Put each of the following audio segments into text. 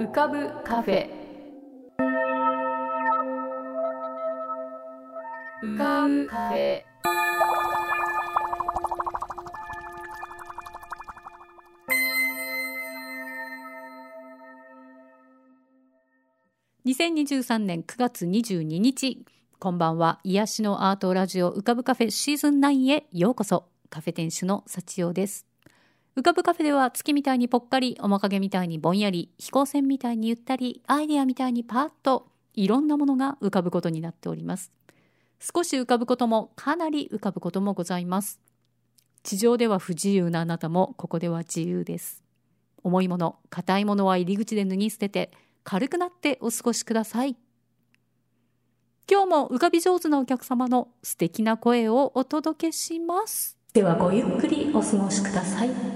浮かぶカフェ。浮かぶカフェ。2023年9月22日こんばんは。癒しのアートラジオ浮かぶカフェシーズン9へようこそ。カフェ店主の幸代です。浮かぶカフェでは月みたいにぽっかり、面影みたいにぼんやり、飛行船みたいにゆったり、アイデアみたいにパーッと、いろんなものが浮かぶことになっております。少し浮かぶことも、かなり浮かぶこともございます。地上では不自由なあなたも、ここでは自由です。重いもの、硬いものは入り口で脱ぎ捨てて、軽くなってお過ごしください。今日も浮かび上手なお客様の素敵な声をお届けします。ではごゆっくりお過ごしください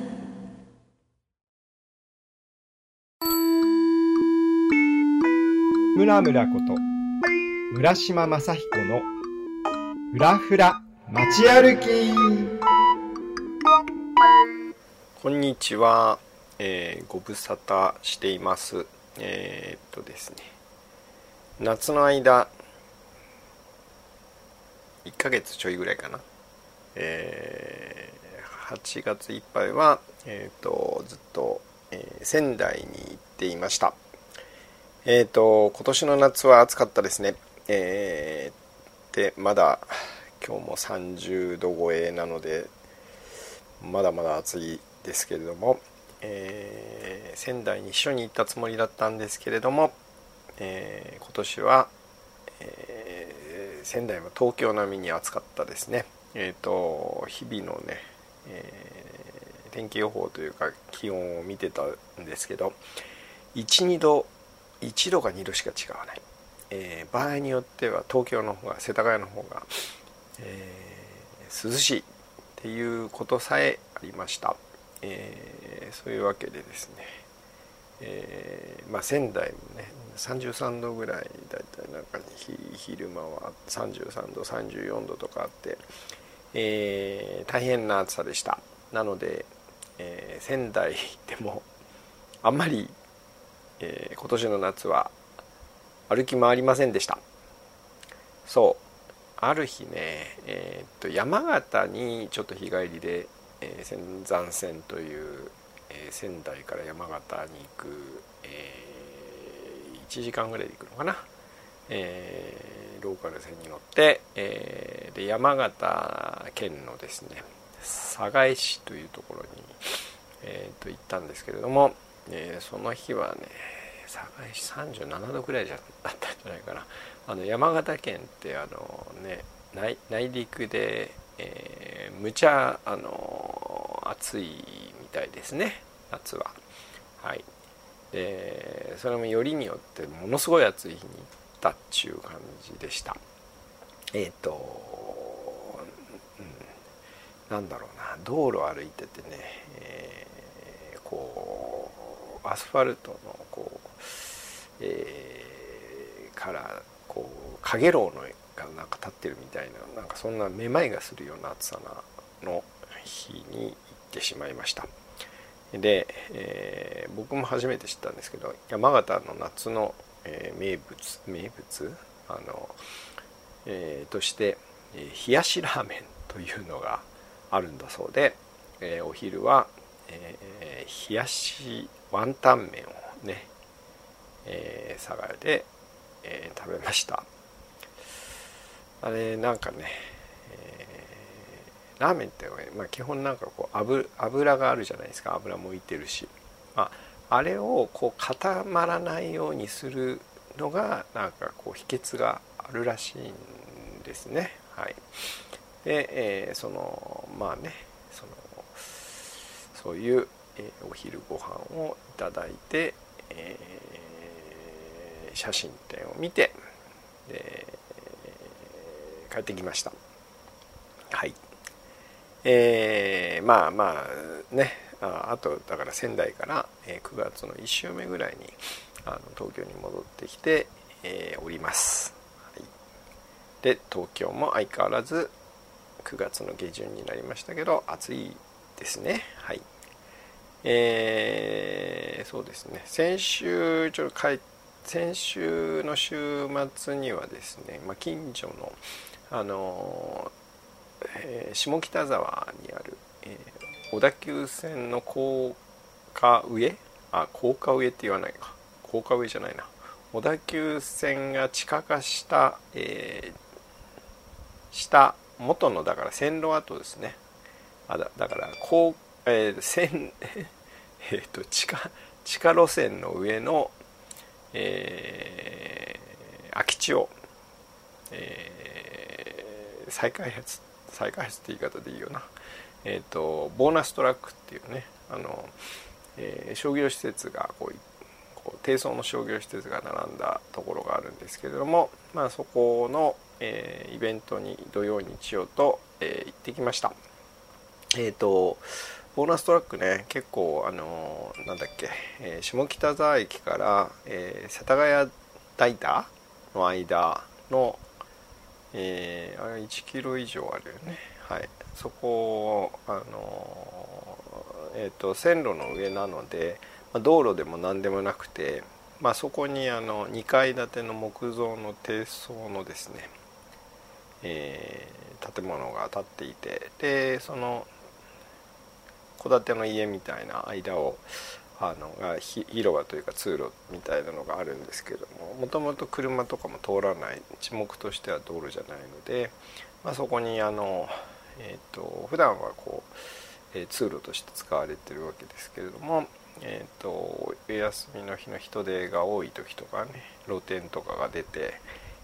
村村こと村島正彦のふらふら街歩き。こんにちは、えー、ご無沙汰しています。えー、っとですね。夏の間1ヶ月ちょいぐらいかな。えー、8月いっぱいは、えーと、ずっと、えー、仙台に行っていました。えっ、ー、と今年の夏は暑かったですね。えー、でまだ今日も30度超えなのでまだまだ暑いですけれども、えー、仙台に一緒に行ったつもりだったんですけれども、えー、今年は、えー、仙台は東京並みに暑かったですね。えっ、ー、と日々のね、えー、天気予報というか気温を見てたんですけど12度1度か2度しか違わない、えー、場合によっては東京の方が世田谷の方が、えー、涼しいっていうことさえありました、えー、そういうわけでですね、え、まあ、仙台もね33度ぐらいだいたいなんか昼間は33度34度とかあってえ、大変な暑さでした。なので、えー、仙台でもあんまり、えー、今年の夏は歩き回りませんでした。そう。ある日ね、えー、っと山形にちょっと日帰りで、えー、仙山線という、え、仙台から山形に行く、え、1時間ぐらいで行くのかな、えローカル線に乗って、え、で山形県のですね寒河江市というところに、えー、と行ったんですけれども、えー、その日はね寒河江市37度ぐらいじゃだったんじゃないかな。あの山形県ってあのね内内陸で、えー、むちゃあの暑いみたいですね。夏は。はい。でそれもよりによってものすごい暑い日に行ったっちゅう感じでした。えっ、ー、と、うん、なんだろうな。道路歩いててね、アスファルトのこう、えー、からこうかげろうのがなんか立ってるみたいななんかそんなめまいがするような暑さなの日に行ってしまいました。で、えー、僕も初めて知ったんですけど山形の夏のえー、名物名物？あの、えー、として、え、冷やしラーメンというのがあるんだそうで、え、お昼は、冷やしワンタン麺をね、えー、佐賀で、えー、食べました。あれなんかね、えー、ラーメンって、まあ、基本なんかこう油油があるじゃないですか。油もいてるし。まああれをこう固まらないようにするのがなんかこう秘訣があるらしいんですね。はい、で、えー、そのまあねそのそういう、えー、お昼ご飯をいただいて、えー、写真展を見てで帰ってきました。はい。えー、まあまあねああとだから仙台から、え9月の1週目ぐらいにあの東京に戻ってきて、え、おります、はい、で東京も相変わらず9月の下旬になりましたけど暑いですねはいえー、そうですね。先週ちょっと帰先週の週末にはですね、まあ、近所のあの、えー、下北沢にある、えー、小田急線の高架上あ高架上って言わないか。高架上じゃないな。小田急線が地下化した、えー、下元のだから線路跡ですね。あだだからこう、えー、線えっと地下地下路線の上の、えー、空き地を、えー、再開発再開発って言い方でいいよな。え、ー、とボーナストラックっていうねあの、えー、商業施設がこうこう低層の商業施設が並んだところがあるんですけれども、まあ、そこの、えー、イベントに土曜日曜と、えー、行ってきました。え、ー、とボーナストラックね結構あのー、なんだっけ、えー、下北沢駅から、えー、世田谷大田の間の、えー、あれ1キロ以上あるよね。はい。そこあのえっ、と線路の上なので、まあ、道路でも何でもなくて、まあ、そこにあの2階建ての木造の低層のですね、え建物が建っていてでその戸建ての家みたいな間をあのが広場というか通路みたいなのがあるんですけどももともと車とかも通らない地目としては道路じゃないので、まあ、そこにあの、えーと、普段はこう、えー、通路として使われてるわけですけれども、えーと、お休みの日の人手が多い時とかね露店とかが出て、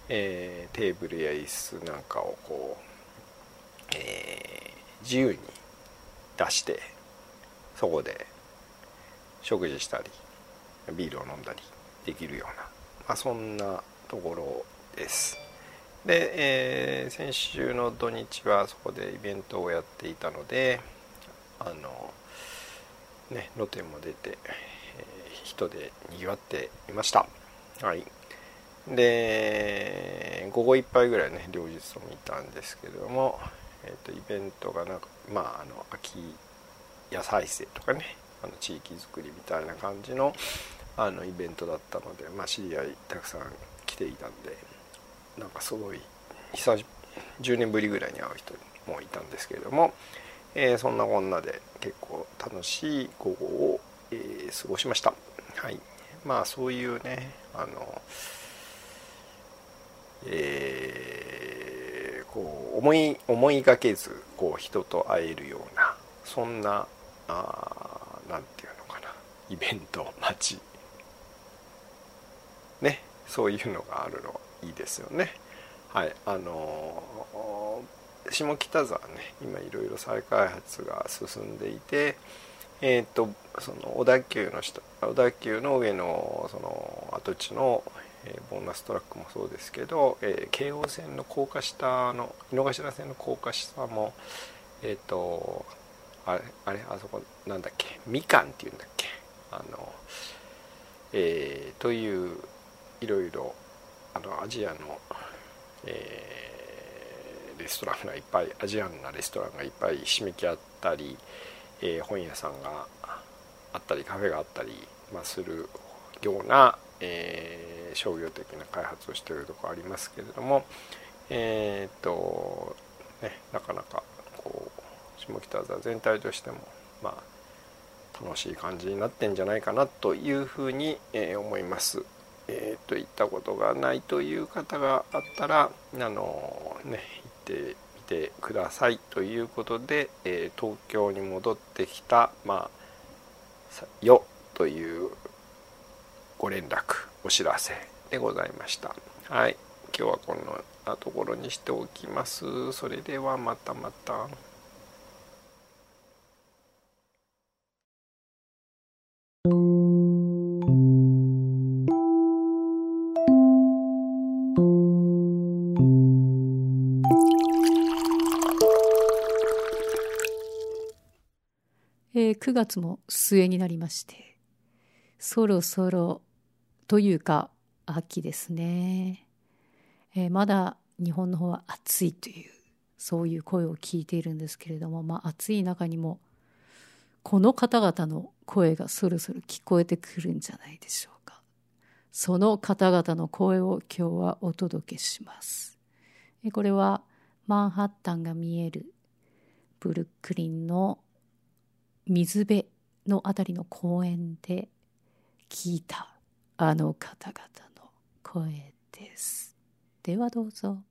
えー、テーブルや椅子なんかをこう、えー、自由に出してそこで食事したりビールを飲んだりできるような、まあ、そんなところです。で、えー、先週の土日はそこでイベントをやっていたのであのね露店も出て、えー、人でにぎわっていました。はい。で午後いっぱいぐらいね両日ともいたんですけれども、えーと、イベントがなんかまああの秋野菜生とかねあの地域づくりみたいな感じのあのイベントだったので、まあ、知り合いたくさん来ていたんでなんかすごい久し10年ぶりぐらいに会う人もいたんですけれども、えー、そんなこんなで結構楽しい午後を、えー、過ごしました。はい、まあそういうねあのえー、こう思い思いがけずこう人と会えるようなそんな何て言うのかな。イベント街。ね。そういうのがあるのいいですよね。はいあの下北沢ね今いろいろ再開発が進んでいてえっ、とその小田急の下小田急の上のその跡地の、えー、ボーナストラックもそうですけど、えー、京王線の高架下の井の頭線の高架下もえっ、とあれあれあそこなんだっけ？みかんっていうんだっけ？あのえー、といういろいろあのアジアの、えー、レストランがいっぱいアジアンなレストランがいっぱいひしめき合ったり、えー、本屋さんがあったりカフェがあったり、まあ、するような、えー、商業的な開発をしているところありますけれどもえっ、とねなかなか下北沢全体としてもまあ楽しい感じになってんじゃないかなというふうに、えー、思います。えー、といったことがないという方があったらあのね行ってみてくださいということで、えー、東京に戻ってきたまあよというご連絡お知らせでございました。はい、今日はこんなところにしておきます。それではまたまた。9月も末になりましてそろそろというか秋ですね、えー、まだ日本の方は暑いというそういう声を聞いているんですけれども、まあ、暑い中にもこの方々の声がそろそろ聞こえてくるんじゃないでしょうか。その方々の声を今日はお届けします。これはマンハッタンが見えるブルックリンの水辺のあたりの公園で聞いたあの方々の声です。ではどうぞ。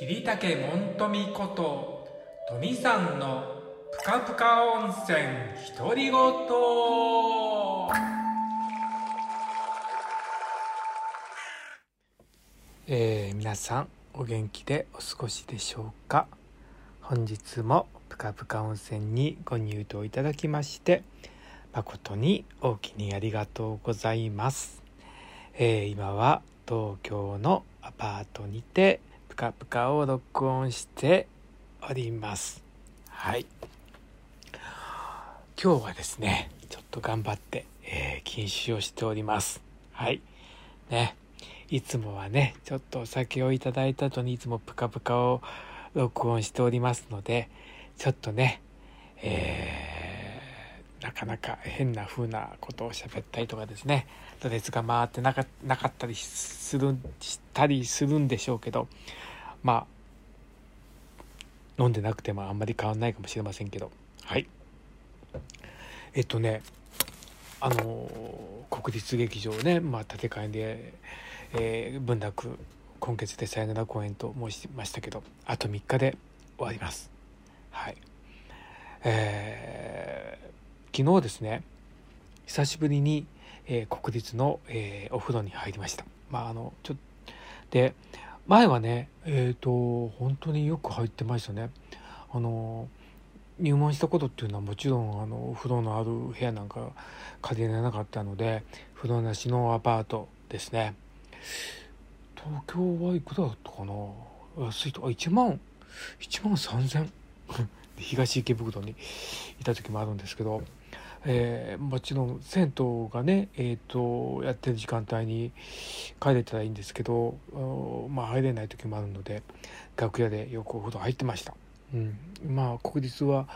桐竹門富こと富さんのぷかぷか温泉独り言。えー、皆さんお元気でお過ごしでしょうか？本日もぷかぷか温泉にご入湯いただきまして誠に大きにありがとうございます、えー、今は東京のアパートにてカプカを録音しております。はい。今日はですねちょっと頑張って、えー、禁酒をしております。はい。ね。いつもはねちょっとお酒をいただいた後にいつもプカプカを録音しておりますのでちょっとねえーなかなか変な風なことを喋ったりとかですねドレスが回ってなかなかったりするしたりするんでしょうけどまあ飲んでなくてもあんまり変わんないかもしれませんけど。はい。えっとねあの国立劇場ね、まあ、建て替えで、えー、文楽今月でさよなら公演と申しましたけどあと3日で終わります。はい。えー、昨日ですね久しぶりに、えー、国立の、えー、お風呂に入りました。まああのちょっで前はねえっ、と本当によく入ってましたね。あの入門したことっていうのはもちろんあの風呂のある部屋なんか借りれなかったので風呂なしのアパートですね。東京はいくらだったかな？安いとあ1万1万3000東池袋にいた時もあるんですけど、えー、もちろん銭湯がね、えーと、やってる時間帯に帰れたらいいんですけどまあ入れない時もあるので楽屋でよくお風呂入ってました。うん、まあ国立は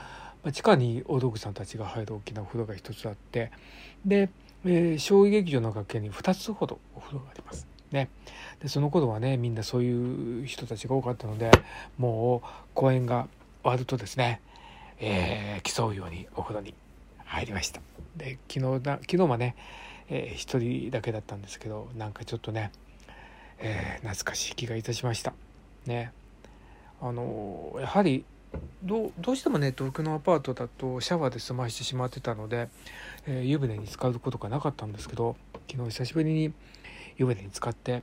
地下に大道具さんたちが入る大きなお風呂が一つあってで、えー、小劇場の楽屋に2つほどお風呂があります。ね、でその頃はねみんなそういう人たちが多かったのでもう公演が終わるとですね、えー、競うようにお風呂に入りました。で昨日だ昨日はね、えー、一人だけだったんですけどなんかちょっとね、えー、懐かしい気がいたしました。ね。あのやはりどうどうしてもね東京のアパートだとシャワーで済ましてしまってたので、えー、湯船に浸かることがなかったんですけど昨日久しぶりに湯船に浸かって、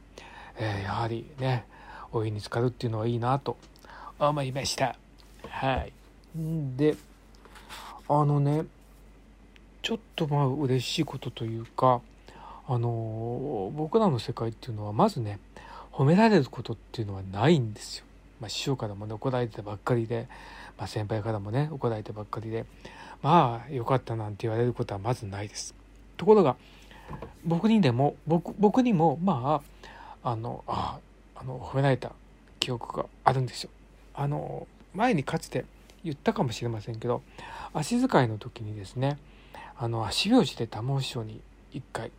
えー、やはりねお湯に浸かるっていうのはいいなと思いました。はい。であのねちょっとまあ嬉しいことというかあの僕らの世界っていうのはまずね褒められることっていうのはないんですよ。まあ、師匠からもね怒られてたばっかりで、まあ、先輩からもね怒られてばっかりでまあよかったなんて言われることはまずないです。ところが僕にでも僕僕にもまああのああの褒められた記憶があるんですよ。あの前にかつて言ったかもしれませんけど足使いの時にですねあの足拍子で玉尾師匠に一回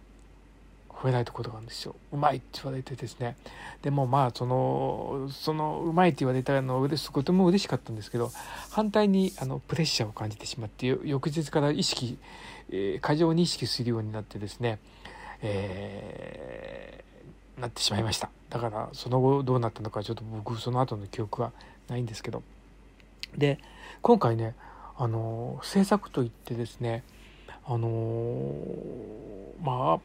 褒められたことがあるんですよ。うまいって言われてですね。でもまあそのそのうまいって言われたのはとても嬉しかったんですけど反対にあのプレッシャーを感じてしまって翌日から意識、えー、過剰に意識するようになってですね、えー、なってしまいました。だからその後どうなったのかちょっと僕その後の記憶はないんですけど。で今回ねあの制作といってですねあのまあ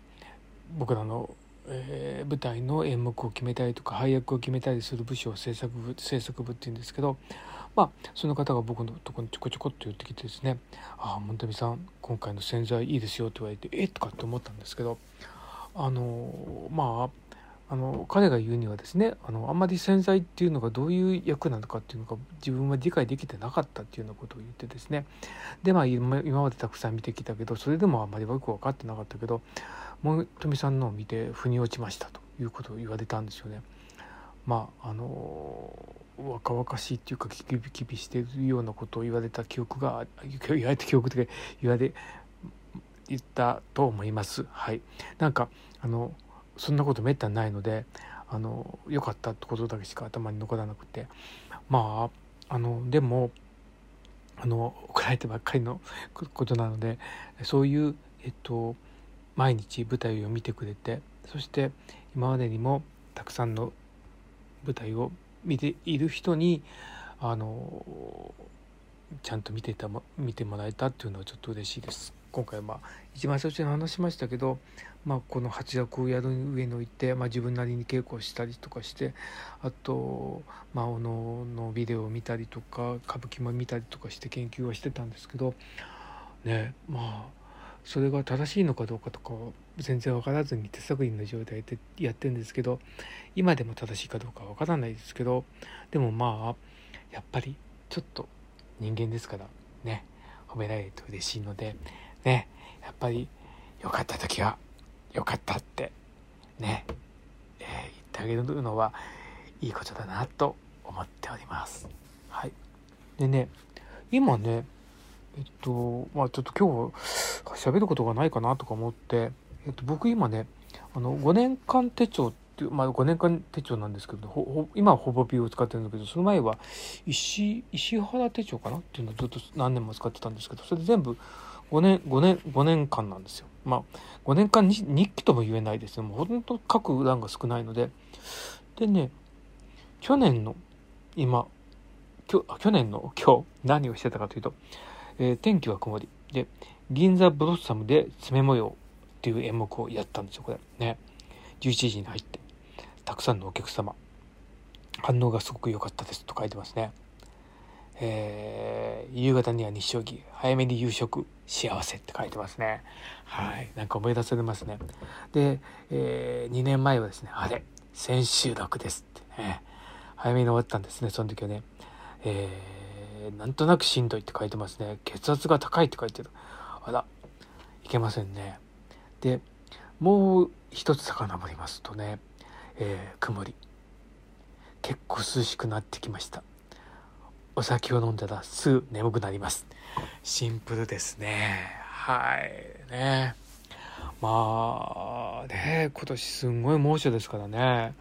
僕らの、えー、舞台の演目を決めたりとか配役を決めたりする部署を制作部制作部っていうんですけどまあその方が僕のとこにちょこちょこっと寄ってきてですね「ああ本見さん今回の洗剤いいですよ」って言われて「えっ?」とかって思ったんですけどあのまああの彼が言うにはですねあのあんまり洗剤っていうのがどういう役なのかっていうのが自分は理解できてなかったっていうようなことを言ってですねでまあ今までたくさん見てきたけどそれでもあんまりよく分かってなかったけども富さんのを見て腑に落ちましたということを言われたんですよね。まああの若々しいっていうかキビキビしてるようなことを言われた記憶が言われた記憶で言われ言ったと思います。はい、なんかあのそんなことめったにないのであの良かったってことだけしか頭に残らなくてまああのでもあの怒られてばっかりの ことなのでそういうえっと毎日舞台を見てくれてそして今までにもたくさんの舞台を見ている人にあのちゃんと見てた見てもらえたっていうのはちょっと嬉しいです。今回まあ一番最初に話しましたけど、まあ、この八役をやる上において、まあ、自分なりに稽古をしたりとかしてあと、まあ、おののビデオを見たりとか歌舞伎も見たりとかして研究はしてたんですけどねまあそれが正しいのかどうかとか全然分からずに手探りの状態でやってるんですけど今でも正しいかどうかわからないですけどでもまあやっぱりちょっと人間ですからね褒められると嬉しいのでねやっぱり良かった時は良かったってね、えー、言ってあげるのはいいことだなと思っております。はい、でね今ねえっとまあちょっと今日喋ることがないかなとか思って、えっと、僕今ねあの5年間手帳っていう、まあ、5年間手帳なんですけど今はほぼビューを使ってるんだけどその前は石石原手帳かなっていうのをずっと何年も使ってたんですけどそれで全部5年5年5年間なんですよ。まあ5年間に日記とも言えないですねもうほんと書く欄が少ないので。でね去年の今去年の今日何をしてたかというと、えー、天気は曇り。で銀座ブロッサムで爪模様っていう演目をやったんですよこれ。ね。11時に入ってたくさんのお客様。反応がすごく良かったです。と書いてますね。えー、夕方には日照儀。早めに夕食。幸せって書いてますね。はい。なんか思い出されますね。で、えー、2年前はですねあれ千秋楽ですってね。早めに終わったんですねその時はね。えー、なんとなくしんどいって書いてますね。血圧が高いって書いてる。あらいけませんね。でもう一つ遡りますとね、えー、曇り。結構涼しくなってきましたお酒を飲んだらすぐ眠くなります。シンプルですね。はい。ね。まあね今年すんごい猛暑ですからね。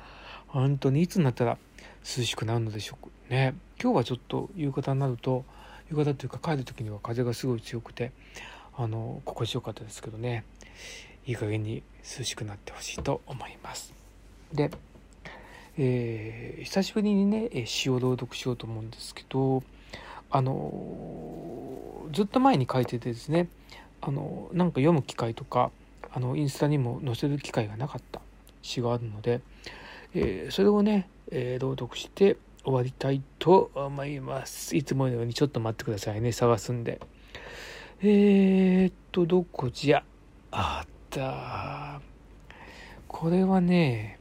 本当にいつになったら涼しくなるのでしょうね。今日はちょっと夕方になると夕方というか帰る時には風がすごい強くてあの心地よかったですけどね。いい加減に涼しくなってほしいと思います。で、えー、久しぶりにね詩を朗読しようと思うんですけどあのずっと前に書いててですねあのなんか読む機会とかあのインスタにも載せる機会がなかった詩があるので、えー、それをね、えー、朗読して終わりたいと思います。いつものようにちょっと待ってくださいね。探すんで。えー、っと、どこじゃ？あった。これはね、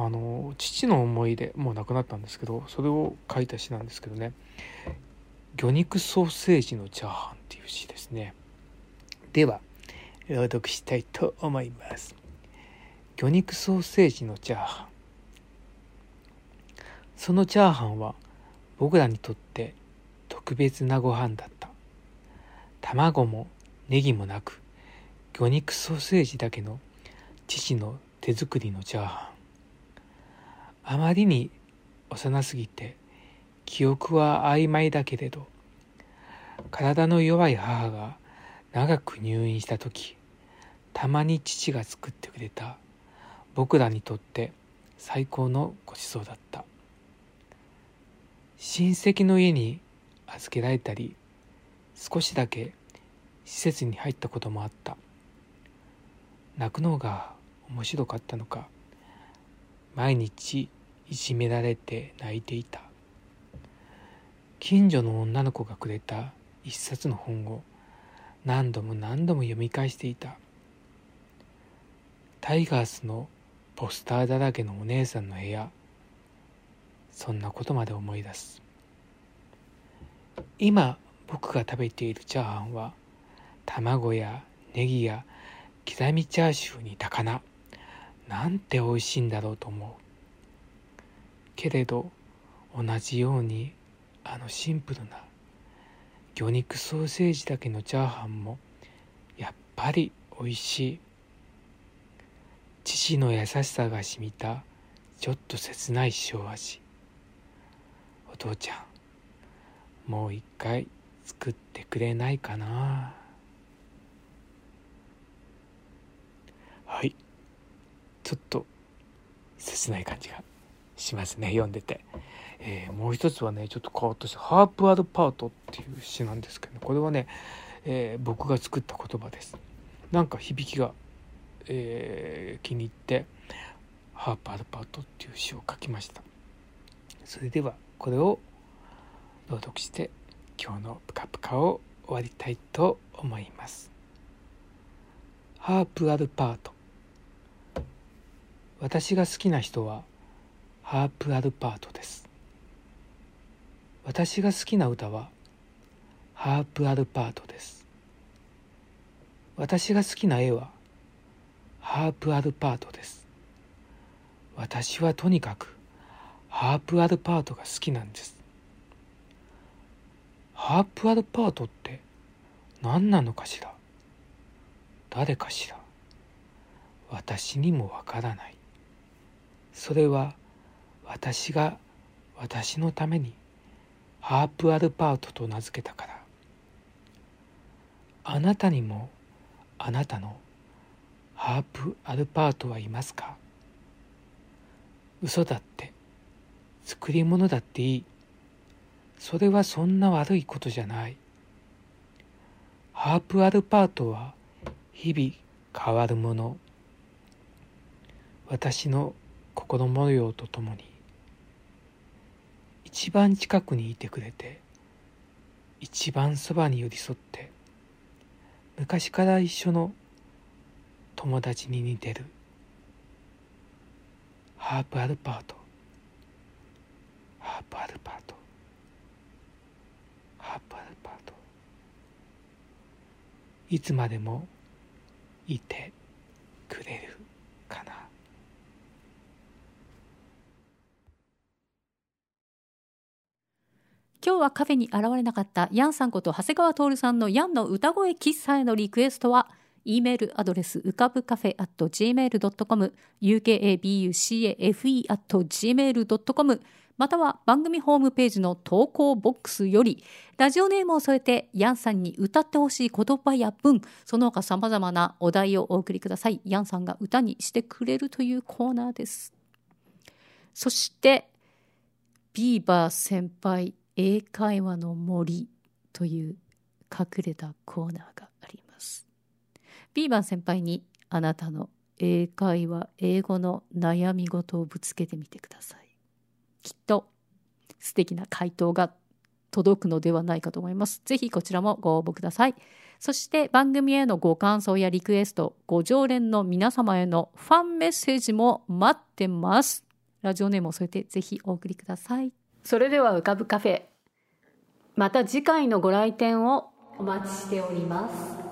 あの、父の思い出、もう亡くなったんですけど、それを書いた詩なんですけどね。魚肉ソーセージのチャーハンっていう詩ですね。では、朗読したいと思います。魚肉ソーセージのチャーハン。そのチャーハンは僕らにとって特別なご飯だった卵もネギもなく魚肉ソーセージだけの父の手作りのチャーハンあまりに幼すぎて記憶は曖昧だけれど体の弱い母が長く入院した時たまに父が作ってくれた僕らにとって最高のごちそうだった。親戚の家に預けられたり少しだけ施設に入ったこともあった。泣くのが面白かったのか毎日いじめられて泣いていた。近所の女の子がくれた一冊の本を何度も何度も読み返していた。タイガースのポスターだらけのお姉さんの部屋。そんなことまで思い出す。今僕が食べているチャーハンは卵やネギや刻みチャーシューに高菜。なんて美味しいんだろうと思う。けれど同じようにあのシンプルな魚肉ソーセージだけのチャーハンもやっぱり美味しい。父の優しさがしみたちょっと切ない塩味。お父ちゃんもう一回作ってくれないかな。はい。ちょっと切ない感じが。しますね読んでて、えー、もう一つはねちょっと変わったし「ハープアルパート」っていう詩なんですけど、これはね、えー、僕が作った言葉です。なんか響きが、えー、気に入って「ハープアルパート」っていう詩を書きました。それではこれを朗読して今日のプカプカを終わりたいと思います。ハープアルパート。私が好きな人はハープアルパートです。私が好きな歌はハープアルパートです。私が好きな絵はハープアルパートです。私はとにかくハープアルパートが好きなんです。ハープアルパートって何なのかしら？誰かしら？私にもわからない。それは私が私のためにハープアルパートと名付けたから。あなたにもあなたのハープアルパートはいますか？嘘だって作り物だっていい。それはそんな悪いことじゃない。ハープアルパートは日々変わるもの。私の心模様とともに一番近くにいてくれて一番そばに寄り添って昔から一緒の友達に似てるハープアルパートハープアルパートハープアルパート。いつまでもいてくれるかな今日はカフェに現れなかったヤンさんこと長谷川徹さんのヤンの歌声喫茶へのリクエストは e メールアドレスうかぶカフェ at gmail.com ukabucafe at gmail.com または番組ホームページの投稿ボックスよりラジオネームを添えてヤンさんに歌ってほしい言葉や文その他様々なお題をお送りください。ヤンさんが歌にしてくれるというコーナーです。そしてビーバー先輩英会話の森という隠れたコーナーがあります。ビーバー先輩にあなたの英会話英語の悩み事をぶつけてみてください。きっと素敵な回答が届くのではないかと思います。ぜひこちらもご応募ください。そして番組へのご感想やリクエストご常連の皆様へのファンメッセージも待ってます。ラジオネームを添えてぜひお送りください。それでは浮かぶカフェ。また次回のご来店をお待ちしております。